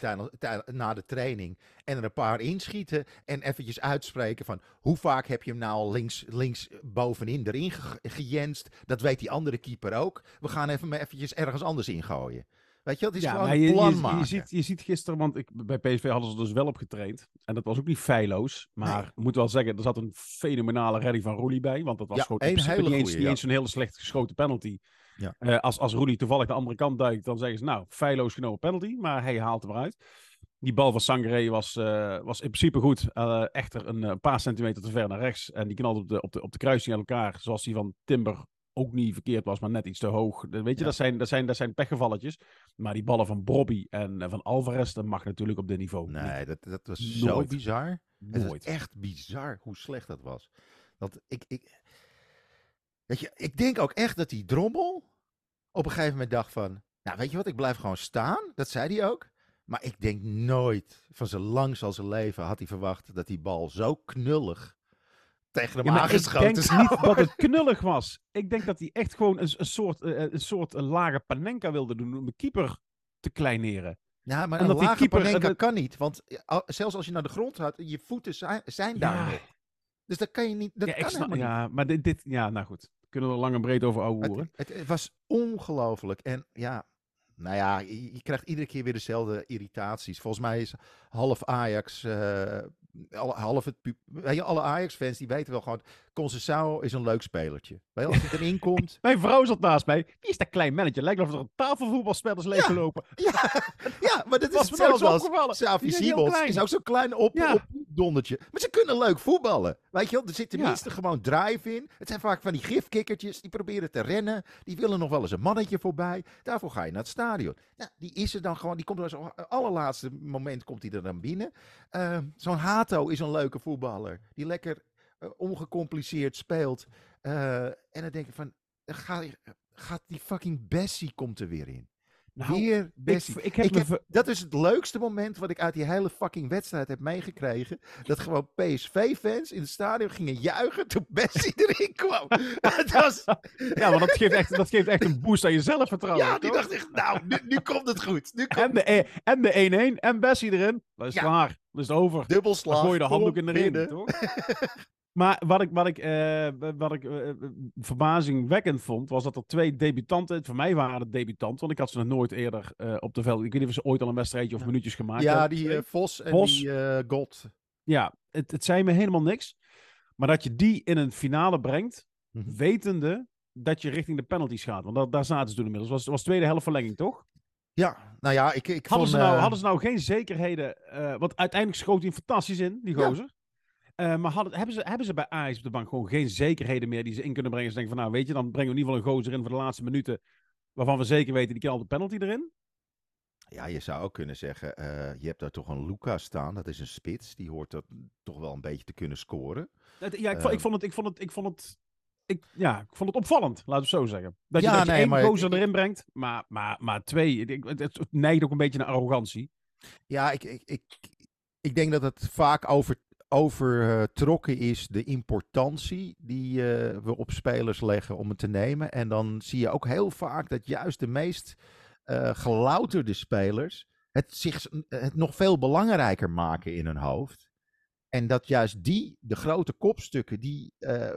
na de training en er een paar inschieten en eventjes uitspreken van hoe vaak heb je hem nou links, links bovenin erin ge- gejenst. Dat weet die andere keeper ook. We gaan even maar eventjes ergens anders ingooien. Weet je, het is gewoon maar een plan je, maken. je, ziet, je ziet gisteren, want ik, bij PSV hadden ze dus wel op getraind. En dat was ook niet feilloos. Maar Nee. ik moet wel zeggen, er zat een fenomenale redding van Roelie bij. Want dat was Ja, gewoon principe hele niet eens, niet ja. eens een hele slecht geschoten penalty. Ja. Eh, als, als Roelie toevallig de andere kant duikt, dan zeggen ze nou, feilloos genomen penalty. Maar hij haalt hem eruit. Die bal van Sangaré was, eh, was in principe goed. Eh, echter een, paar centimeter te ver naar rechts. En die knalde op de, op de, op de kruising aan elkaar. Zoals die van Timber ook niet verkeerd was, maar net iets te hoog. Dat- Weet je, Ja. dat, zijn, dat, zijn, dat zijn pechgevalletjes. Maar die ballen van Bobby en eh, van Alvarez, dat mag natuurlijk op dit niveau Nee, dat, dat was Nooit. zo bizar. niet. Het is Nooit. echt bizar hoe slecht dat was. Dat ik, ik, weet je, ik denk ook echt dat die drommel op een gegeven moment dacht van... Nou, weet je wat, ik blijf gewoon staan. Dat zei hij ook. Maar ik denk nooit van zijn lang zal zijn leven had hij verwacht dat die bal zo knullig tegen hem Ja, maar ik aangeschoten denk zou niet dat het knullig was. Ik denk dat hij echt gewoon een, een soort, eh, een soort eh, lage panenka wilde doen om de keeper te kleineren. Ja, maar En een lage keeper- Panenka kan niet. Want eh, zelfs als je naar de grond gaat, je voeten zijn, zijn daar Ja. Dus dat kan je niet. Dat ja, ik kan snap, niet. ja, maar dit, dit, ja, nou goed. Kunnen we er lang en breed over ouwe hoeren. Het, het, het was ongelooflijk. En ja, nou ja, je, krijgt iedere keer weer dezelfde irritaties. Volgens mij is half Ajax, eh, alle, half het, alle Ajax-fans die weten wel gewoon, Conceição is een leuk spelertje. Je, als hij erin komt, Mijn vrouw zat naast mij. Wie is dat klein mannetje? Lijkt wel of er een tafelvoetbalspelers leeggelopen. ja, ja, maar dat is hetzelfde als. Savi klein. Is ook zo'n klein op, Ja. op dondertje. Maar ze kunnen leuk voetballen. Weet je wel, er zit Ja. tenminste gewoon drive in. Het zijn vaak van die gifkikkertjes, die proberen te rennen. Die willen nog wel eens een mannetje voorbij. Daarvoor ga je naar het stadion. Nou, die is er dan gewoon, die komt er als allerlaatste moment komt hij er dan binnen. Eh, Zo'n Hato is een leuke voetballer. Die lekker ongecompliceerd speelt. Eh, en dan denk ik van, gaat, gaat die fucking Bessie komt er weer in. Nou, Weer Bessie. ik heb Ik heb- Dat is het leukste moment wat ik uit die hele fucking wedstrijd heb meegekregen. Dat gewoon PSV-fans in het stadion gingen juichen toen Bessie erin kwam. Was, Ja, want dat geeft, echt, dat geeft echt een boost aan je zelfvertrouwen. ja, die toch? dacht echt, nou, nu, nu komt het goed. Nu komt En de, e- en de 1-1 en Bessie erin. Dat is Ja. klaar. Dat is over. Dan dubbelslag. gooi je de handdoek in de ring, toch? maar wat ik, wat ik, eh, wat ik eh, eh, verbazingwekkend vond, was dat er twee debutanten, voor mij waren het debutanten, want ik had ze nog nooit eerder op de veld. Ik weet niet of ze ooit al een wedstrijdje of Ja. minuutjes gemaakt Ja, hebben. die eh, Vos en Vos. die God. Ja, het, het zei me helemaal niks. Maar dat je die in een finale brengt, Mhm. wetende dat je richting de penalties gaat. Want dat, daar zaten ze toen inmiddels. Het was, was tweede helft verlenging, toch? Ja, nou ja, ik, ik Hadden, vond... ze nou, hadden ze nou geen zekerheden? want uiteindelijk schoot hij fantastisch in, die Ja. Eh, maar hadden, hebben, ze, hebben ze bij Ajax op de bank gewoon geen zekerheden meer die ze in kunnen brengen? Ze denken van, nou weet je, dan brengen we in ieder geval een gozer in voor de laatste minuten. Waarvan we zeker weten, die knalt de penalty erin. Ja, je zou ook kunnen zeggen, eh, je hebt daar toch een Luca staan. Dat is een spits. Die hoort dat toch wel een beetje te kunnen scoren. Ja, ik, vond, ik Ehm. vond het... Ik vond het, ik vond het ik, ja, ik vond het opvallend, laten we het zo zeggen. Dat je, Ja, dat je nee, één gozer erin brengt, maar, maar, maar twee, ik- het, het neigt ook een beetje naar arrogantie. Ja, ik, ik, ik, ik denk dat het vaak over, overtrokken is de importantie die eh, we op spelers leggen om het te nemen. En dan zie je ook heel vaak dat juist de meest eh, gelouterde spelers het zich het nog veel belangrijker maken in hun hoofd. En dat juist die, de grote kopstukken, die, eh,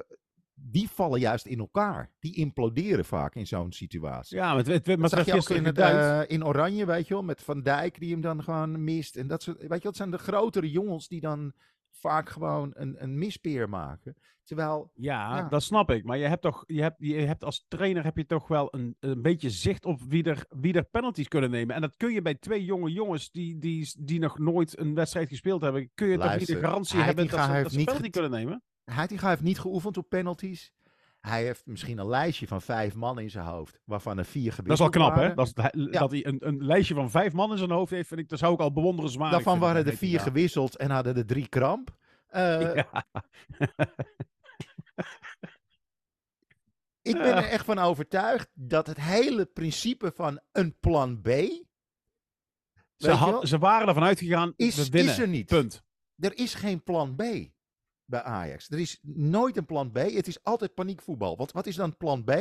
die vallen juist in elkaar. Die imploderen vaak in zo'n situatie. Ja, maar het, het, maar Dat zag je ook in, het, in Oranje, weet je wel, met Van Dijk die hem dan gewoon mist. En dat soort, weet je het zijn de grotere jongens die dan vaak gewoon een, een mispeer maken. Terwijl, Ja, Ja. dat snap ik. Maar je hebt toch, je hebt, je hebt als trainer heb je toch wel een, een beetje zicht op wie er, wie er penalties kunnen nemen. En dat kun je bij twee jonge jongens die, die, die nog nooit een wedstrijd gespeeld hebben, kun je toch niet Luister, de garantie hebben dat ze, dat ze penalty kunnen nemen? Heitinga heeft niet geoefend op penalties. Hij heeft misschien een lijstje van vijf man in zijn hoofd, waarvan er vier Dat is wel knap, hè? Dat, is, hij- dat hij een, een lijstje van vijf man in zijn hoofd heeft, vind ik, dat zou ik al bewonderenswaardig Daarvan waren er vier gewisseld en hadden er drie kramp. Eh, Ja. Ik ben er echt van overtuigd dat het hele principe van een plan B Ze, had- ze waren ervan uitgegaan, is, we winnen. is er niet. Punt. Er is geen plan B bij Ajax. Er is nooit een plan B. Het is altijd paniekvoetbal. Want wat is dan plan B?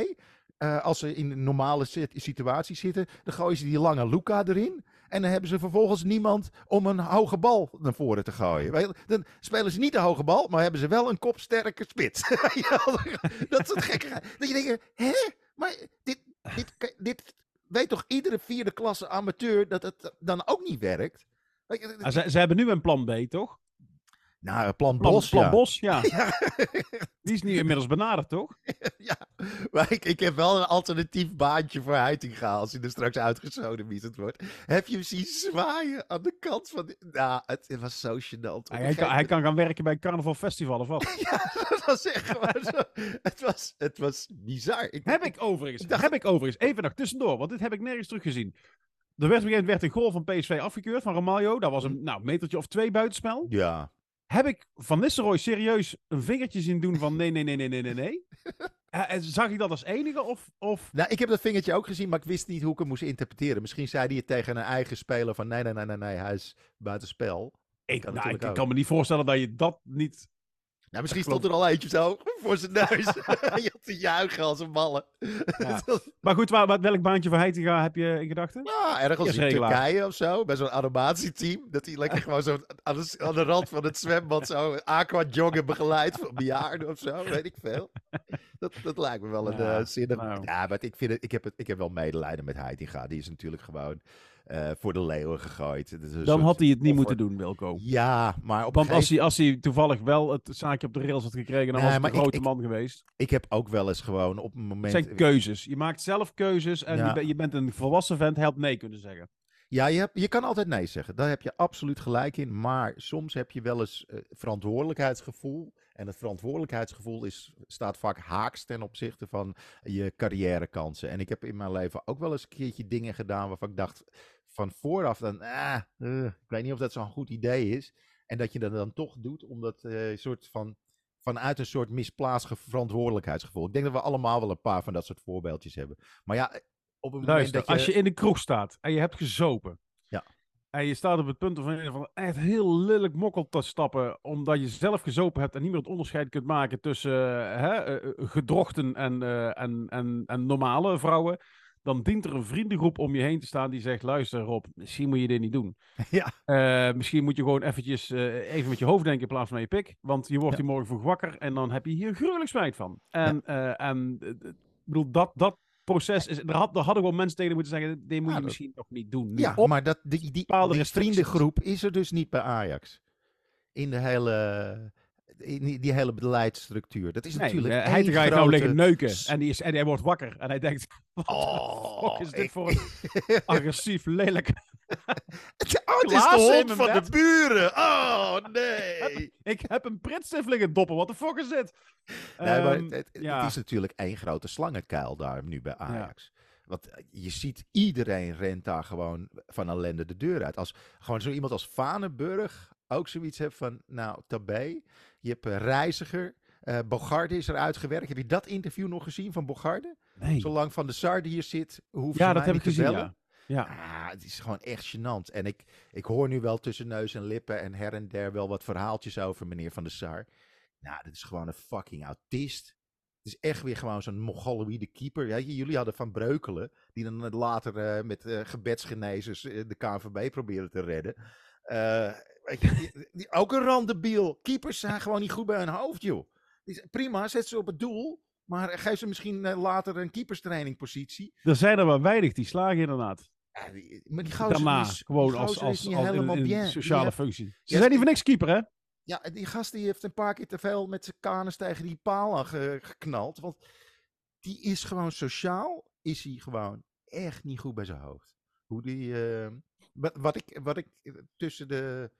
Eh, als ze in een normale sit- situatie zitten, dan gooien ze die lange Luca erin. En dan hebben ze vervolgens niemand om een hoge bal naar voren te gooien. Dan spelen ze niet de hoge bal, maar hebben ze wel een kopsterke spits. Dat is het gekke. Dat je denkt, hè? Maar dit, dit, dit weet toch iedere vierde klasse amateur dat het dan ook niet werkt? Ze, ze hebben nu een plan B, toch? Nou, plan Plan Bos, plan ja. Bos, ja. Ja. Die is nu inmiddels benaderd, toch? ja, maar ik, ik heb wel een alternatief baantje voor Heitinga als hij er straks uitgesodemieterd wordt. Heb je hem zien zwaaien aan de kant van... die- Nou, het, het was zo gênant. Hij, hij, kan, hij kan gaan werken bij Carnaval Festival of wat? Ja, dat was echt gewoon zo. Het was, het was bizar. Ik, Heb ik overigens, dacht- heb ik overigens, even nog tussendoor, want dit heb ik nergens teruggezien. Er werd, werd een goal van PSV afgekeurd, van Romario. Dat was een nou, metertje of twee buitenspel. Ja. Heb ik Van Nistelrooy serieus een vingertje zien doen van nee, nee, nee, nee, nee, nee, nee? Eh, en zag ik dat als enige of... of... Nou, ik heb dat vingertje ook gezien, maar ik wist niet hoe ik hem moest interpreteren. Misschien zei hij het tegen een eigen speler van nee, nee, nee, nee, nee, hij is buitenspel. Ik, kan nou, ik, kan me niet voorstellen dat je dat niet... Nou, misschien stond er al eentje zo voor zijn neus. je had te juichen als een malle. Ja. Maar goed, waar, waar- welk baantje voor Heitinga heb je in gedachten? Ja, ergens in. Turkije of zo, bij zo'n animatieteam. Dat hij lekker gewoon zo aan de, aan de rand van het zwembad zo aqua joggen begeleid van bejaarden of zo, weet ik veel. Dat, dat lijkt me wel een Ja, eh, zinnig... nou. Ja, maar ik, vind het, ik, heb het, ik heb wel medelijden met Heitinga. Die is natuurlijk gewoon eh, voor de leeuwen gegooid. Is Dan soort had hij het niet moeten doen, Wilco. Ja, maar op Want als hij, als hij toevallig wel het zaakje op de rails had gekregen, dan Nee, was hij een grote ik- man geweest. Ik heb ook wel eens gewoon op een moment... Het zijn keuzes. Je maakt zelf keuzes en Ja. je, ben- je bent een volwassen vent, helpt nee kunnen zeggen. Ja, je, hebt, je kan altijd nee zeggen. Daar heb je absoluut gelijk in. Maar soms heb je wel eens eh, verantwoordelijkheidsgevoel. En het verantwoordelijkheidsgevoel is, staat vaak haaks ten opzichte van je carrièrekansen. En ik heb in mijn leven ook wel eens een keertje dingen gedaan waarvan ik dacht van vooraf dan, ah, eh, ik weet niet of dat zo'n goed idee is. En dat je dat dan toch doet, omdat eh soort van, vanuit een soort misplaatst ge- verantwoordelijkheidsgevoel. Ik denk dat we allemaal wel een paar van dat soort voorbeeldjes hebben. Maar ja, op een moment dat je... als je in de kroeg staat en je hebt gezopen. Ja. En je staat op het punt van echt heel lelijk mokkel te stappen. Omdat je zelf gezopen hebt en niet meer het onderscheid kunt maken tussen eh, hè, eh, eh, gedrochten en, eh, en, en, en normale vrouwen. Dan dient er een vriendengroep om je heen te staan die zegt: Luister, Rob, misschien moet je dit niet doen. Ja. Eh, misschien moet je gewoon eventjes eh, even met je hoofd denken in plaats van je pik. Want je wordt Ja. hier morgen vroeg wakker en dan heb je hier gruwelijk spijt van. En, en eh, ik bedoel, dat, dat proces is. Er, had, er hadden gewoon mensen tegen moeten zeggen: dit moet Ja, je misschien toch niet doen. Nu Ja, op- maar dat, die, die, die vriendengroep is er dus niet bij Ajax. In de hele, in die, hele beleidsstructuur. Dat is Nee, natuurlijk eh, hij gaat nou liggen neuken. En, die is, en hij wordt wakker. En hij denkt: wat Oh, is dit ik- voor een agressief, lelijk. oh, het is glazen de in hond van de buren. Oh, nee. Ik heb een pritsstift liggen doppen. Wat de fuck is dit? Nee, maar Ehm, het, is natuurlijk één grote slangenkuil daar nu bij Ajax. Want eh, je ziet, iedereen rent daar gewoon van ellende de deur uit. Als gewoon zo iemand als Vanenburg ook zoiets heeft van, nou, tabé. Je hebt een reiziger. eh Bogarde is eruit gewerkt. Heb je dat interview nog gezien van Bogarde? Nee. Zolang Van de Sar hier zit, hoeft Ja, ze dat heb ik te gezien. bellen. Ja. Ja. Ah, het is gewoon echt gênant. En ik, ik hoor nu wel tussen neus en lippen en her en der wel wat verhaaltjes over meneer Van der Sar. Nou, dit is gewoon een fucking autist. Het is echt weer gewoon zo'n Mongoloïde keeper. Ja, jullie hadden Van Breukelen, die dan eh, later eh, met eh, gebedsgenezers eh, de KNVB probeerde te redden. Je, die- ook een randebiel. Keepers zijn gewoon niet goed bij hun hoofd, joh. Prima, zet ze op het doel. Maar geef ze misschien eh, later een keeperstrainingpositie. Er zijn er maar weinig die slagen, inderdaad. Ja, die- maar die Daarna, is, gewoon als, als, niet als in, helemaal in. Die sociale heeft- functie. Ze Ja, zijn niet voor niks keeper, hè? Ja, die gast die heeft een paar keer te veel met zijn kanus tegen die paal geknald. Want die is gewoon sociaal, is hij gewoon echt niet goed bij zijn hoofd. Hoe die, eh, wat, ik, wat ik eh, tussen de,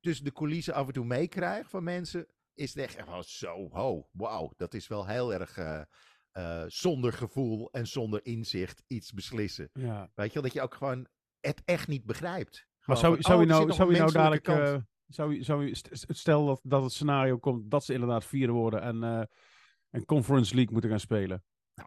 tussen de coulissen af en toe meekrijg van mensen, is het echt gewoon zo, ho, wauw, dat is wel heel erg eh, eh, zonder gevoel en zonder inzicht iets beslissen. Ja. Weet je wel, dat je ook gewoon het echt niet begrijpt. Maar zou, van, zou, oh, je nou, zou je nou dadelijk... eh, zou zou je, stel dat, dat het scenario komt dat ze inderdaad vierde worden en een Conference League moeten gaan spelen.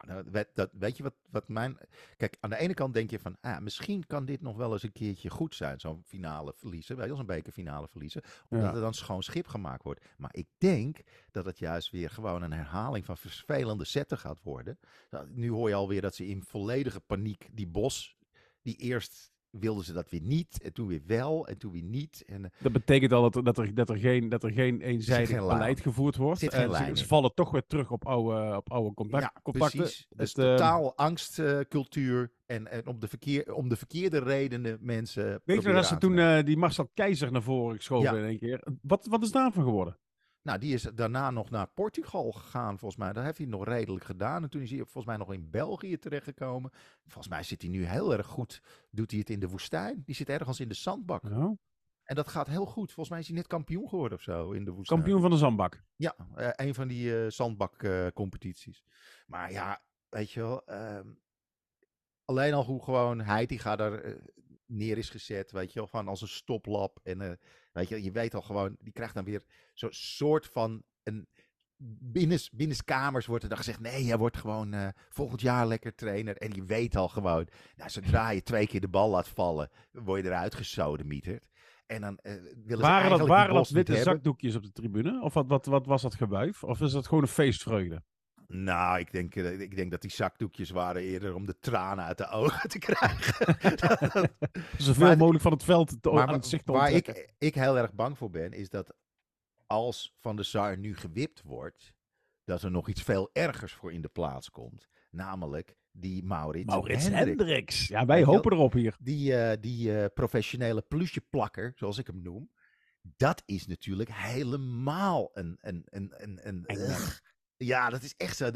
Nou, weet, dat, weet je wat, wat mijn. Kijk, aan de ene kant denk je van. Ah, misschien kan dit nog wel eens een keertje goed zijn. Zo'n finale verliezen. Je, als een bekerfinale verliezen. Omdat Ja. er dan schoon schip gemaakt wordt. Maar ik denk dat het juist weer gewoon een herhaling van vervelende zetten gaat worden. Nou, nu hoor je alweer dat ze in volledige paniek die bos. Die eerst wilden ze dat weer niet. En toen weer wel. En toen weer niet. En eh, Dat betekent al dat er, dat er, dat er, geen, dat er geen eenzijdig geen beleid gevoerd wordt. Geen En ze, vallen toch weer terug op oude, op oude contact, ja, contacten. precies. Het is Het, eh, totaal angstcultuur. en en om, de verkeer, om de verkeerde redenen mensen. Weet je dat ze toen eh, die Marcel Keizer naar voren geschoven Ja. in één keer? Wat, wat is daarvan geworden? Nou, die is daarna nog naar Portugal gegaan, volgens mij. Dat heeft hij nog redelijk gedaan. En toen is hij volgens mij nog in België terechtgekomen. Volgens mij zit hij nu heel erg goed. Doet hij het in de woestijn. Die zit ergens in de zandbak. Ja. En dat gaat heel goed. Volgens mij is hij net kampioen geworden of zo in de woestijn. Kampioen van de zandbak. Ja, eh, een van die eh zandbakcompetities. maar ja, weet je wel. ehm, alleen al hoe gewoon Heitinga daar eh, neer is gezet. Weet je wel, gewoon als een stoplap. En weet je, je weet al gewoon, die krijgt dan weer zo'n soort van een... Binnen, binnenskamers wordt er dan gezegd: nee, hij wordt gewoon eh, volgend jaar lekker trainer. En je weet al gewoon, nou, zodra je twee keer de bal laat vallen, word je eruit gesodemieterd. En dan eh, willen ze Waren dat, waren dat witte zakdoekjes op de tribune? Of wat, wat, wat was dat gewuif? Of is dat gewoon een feestvreugde? Nou, ik denk, eh, ik denk dat die zakdoekjes waren eerder om de tranen uit de ogen te krijgen. Zoveel Maar- mogelijk van het veld te, maar aan het zicht te waar ik, ik heel erg bang voor ben, is dat als Van der Sar nu gewipt wordt, dat er nog iets veel ergers voor in de plaats komt. Namelijk die Maurits, Maurits Hendrik. Hendricks. Ja, wij hopen erop hier. Die, eh, die eh, professionele plusjeplakker, zoals ik hem noem. Dat is natuurlijk helemaal een. een, een, een, een Eng. Ja, dat is echt zo.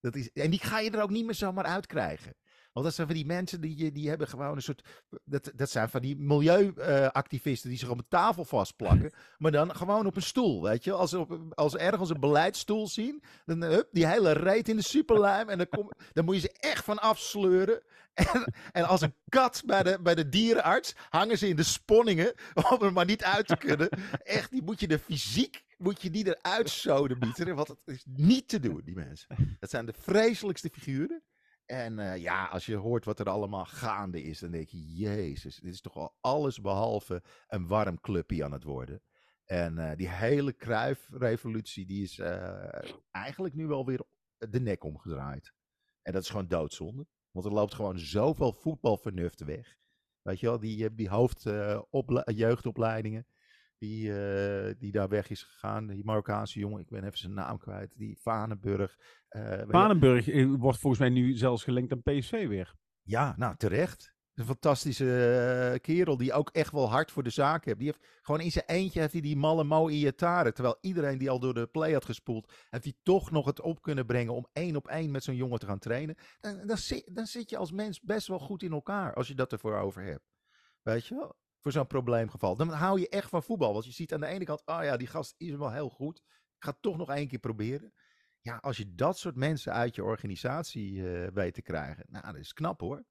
dat is, en die ga je er ook niet meer zomaar uitkrijgen. Want dat zijn van die mensen die, die hebben gewoon een soort. Dat, dat zijn van die milieuactivisten die zich op een tafel vastplakken. maar dan gewoon op een stoel. Weet je, als ze, op, als ze ergens een beleidsstoel zien. dan eh, hup, die hele reet in de superlijm. en dan, kom, dan moet je ze echt van afsleuren. En, en als een kat bij de, bij de dierenarts hangen ze in de sponningen om er maar niet uit te kunnen. Echt, die moet je de fysiek, moet je die eruit sodemieteren. Want het is niet te doen, die mensen. Dat zijn de vreselijkste figuren. En eh, ja, als je hoort wat er allemaal gaande is, dan denk je, jezus, dit is toch al alles behalve een warm clubje aan het worden. En eh, die hele Kruif-revolutie, die is eh, eigenlijk nu wel weer de nek omgedraaid. En dat is gewoon doodzonde. Want er loopt gewoon zoveel voetbalvernuft weg. Weet je wel, die, die hoofd die, die daar weg is gegaan. Die Marokkaanse jongen, ik ben even zijn naam kwijt. Die Vanenburg. Uh, Vanenburg wordt volgens mij nu zelfs gelinkt aan PSV weer. Ja, nou terecht. Een fantastische uh, kerel die ook echt wel hard voor de zaak heeft. Die heeft gewoon in zijn eentje heeft hij die malle Mo Iatare. Terwijl iedereen die al door de play had gespoeld, heeft hij toch nog het op kunnen brengen om één op één met zo'n jongen te gaan trainen. Dan, dan, zit, dan zit je als mens best wel goed in elkaar als je dat ervoor over hebt. Weet je wel? Voor zo'n probleemgeval. Dan hou je echt van voetbal. Want je ziet aan de ene kant, oh ja, die gast is wel heel goed. Ik ga het toch nog één keer proberen. Ja, als je dat soort mensen uit je organisatie uh, weet te krijgen. Nou, dat is knap hoor.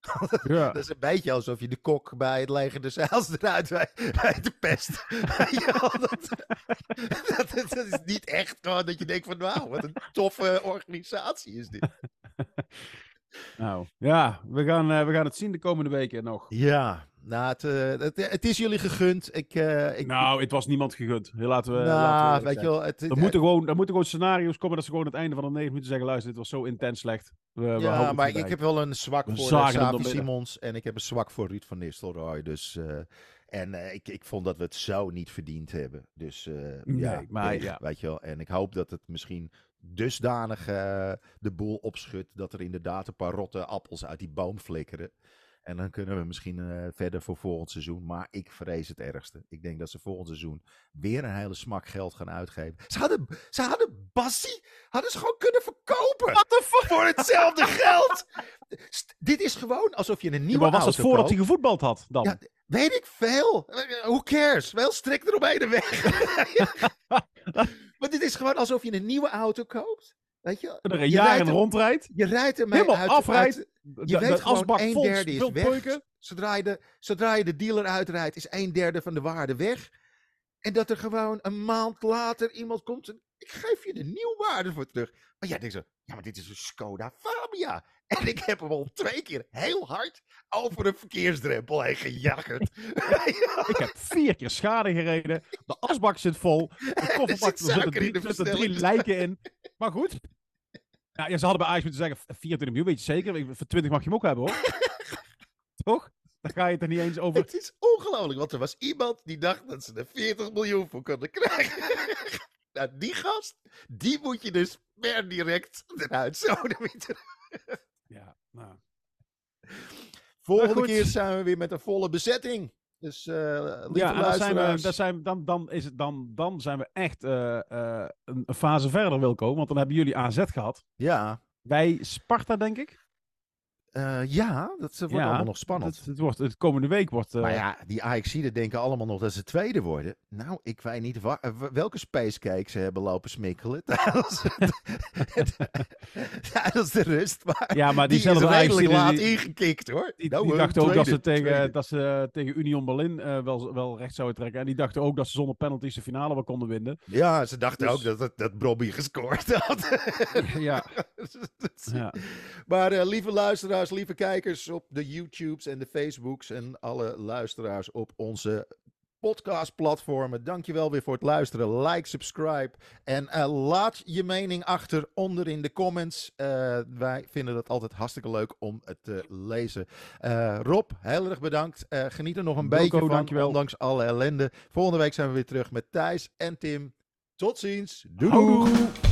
Ja. dat is een beetje alsof je de kok bij het leger de zeils eruit bij, de pest. ja, dat, dat, dat, is niet echt gewoon dat je denkt van wauw, wat een toffe organisatie is dit. Nou, ja, we gaan, uh, we gaan het zien de komende weken nog. Ja, nou, het, uh, het, het, is jullie gegund. Ik, uh, ik, nou, het was niemand gegund. Laten we. Nou, laten we weet je wel. Het, er, moeten gewoon, er moeten gewoon scenario's komen dat ze gewoon aan het einde van de negen minuten zeggen: luister, dit was zo intens slecht. We, ja, maar ik, heb wel een zwak we voor Savi Simons en ik heb een zwak voor Ruud van Nistelrooy. Dus. Uh, en ik, ik vond dat we het zo niet verdiend hebben. Dus nee, ja, maar, ja, weet je wel. En ik hoop dat het misschien dusdanig de boel opschudt dat er inderdaad een paar rotte appels uit die boom flikkeren. En dan kunnen we misschien uh, verder voor volgend seizoen. Maar ik vrees het ergste. Ik denk dat ze volgend seizoen weer een hele smak geld gaan uitgeven. Ze hadden, ze hadden Bassie hadden ze gewoon kunnen verkopen. What the fuck? Voor hetzelfde geld. dit is gewoon alsof je een nieuwe ja, maar was het voordat hij gevoetbald had dan? Ja, weet ik veel. Who cares? Wel strik eromheen de weg. maar dit is gewoon alsof je een nieuwe auto koopt. Weet je, er een jaar in rondrijdt. Je rijdt ermee Helemaal uit, afrijdt. Uit, je weet gewoon een derde is weg. Zodra je, de, zodra je de dealer uitrijdt, is een derde van de waarde weg. En dat er gewoon een maand later iemand komt en ik geef je de nieuwwaarde voor terug. Maar jij denkt zo, ja, maar dit is een Skoda Fabia. En ik heb hem al twee keer heel hard over een verkeersdrempel heen gejaggerd. ik heb vier keer schade gereden. De asbak zit vol. De kofferbak er zitten, er zitten drie lijken in. Maar goed. Ja, ze hadden bij Ajax moeten zeggen 24 miljoen, weet je zeker? Voor 20 mag je hem ook hebben hoor. Toch? Daar ga je het er niet eens over. Het is ongelooflijk, want er was iemand die dacht dat ze er 40 miljoen voor konden krijgen. nou, die gast, die moet je dus per direct eruit zouden Ja, nou. Volgende keer zijn we weer met een volle bezetting. Dus uh, ja, dan zijn, we, dan, zijn, dan, dan, is het, dan, dan zijn we echt uh, uh, een fase verder, Wilco. Want dan hebben jullie AZ gehad. Ja. Wij Sparta, denk ik. Uh, ja, dat wordt allemaal nog spannend. Het, het, wordt, het komende week wordt... Uh... Maar ja, die Ajaxiden denken allemaal nog dat ze tweede worden. Nou, ik weet niet uh, welke spacecake ze hebben lopen smikkelen tijdens, tijdens de rust. Maar ja, maar die, die is redelijk laat die, ingekikt hoor. Die, nou, die dachten ook dat ze, tegen, dat ze tegen Union Berlin wel, wel recht zouden trekken. En die dachten ook dat ze zonder penalties de finale wel konden winnen. Ja, ze dachten dus... ook dat, dat, dat Bobby gescoord had. ja. ja. Maar lieve luisteraars lieve kijkers op de YouTubes en de Facebooks en alle luisteraars op onze podcastplatformen. Dankjewel weer voor het luisteren. Like, subscribe en uh, laat je mening achter onder in de comments. Uh, wij vinden het altijd hartstikke leuk om het te lezen. Uh, Rob, heel erg bedankt. geniet er nog een beetje van, dankjewel. ondanks alle ellende. Volgende week zijn we weer terug met Thijs en Tim. Tot ziens. Doei.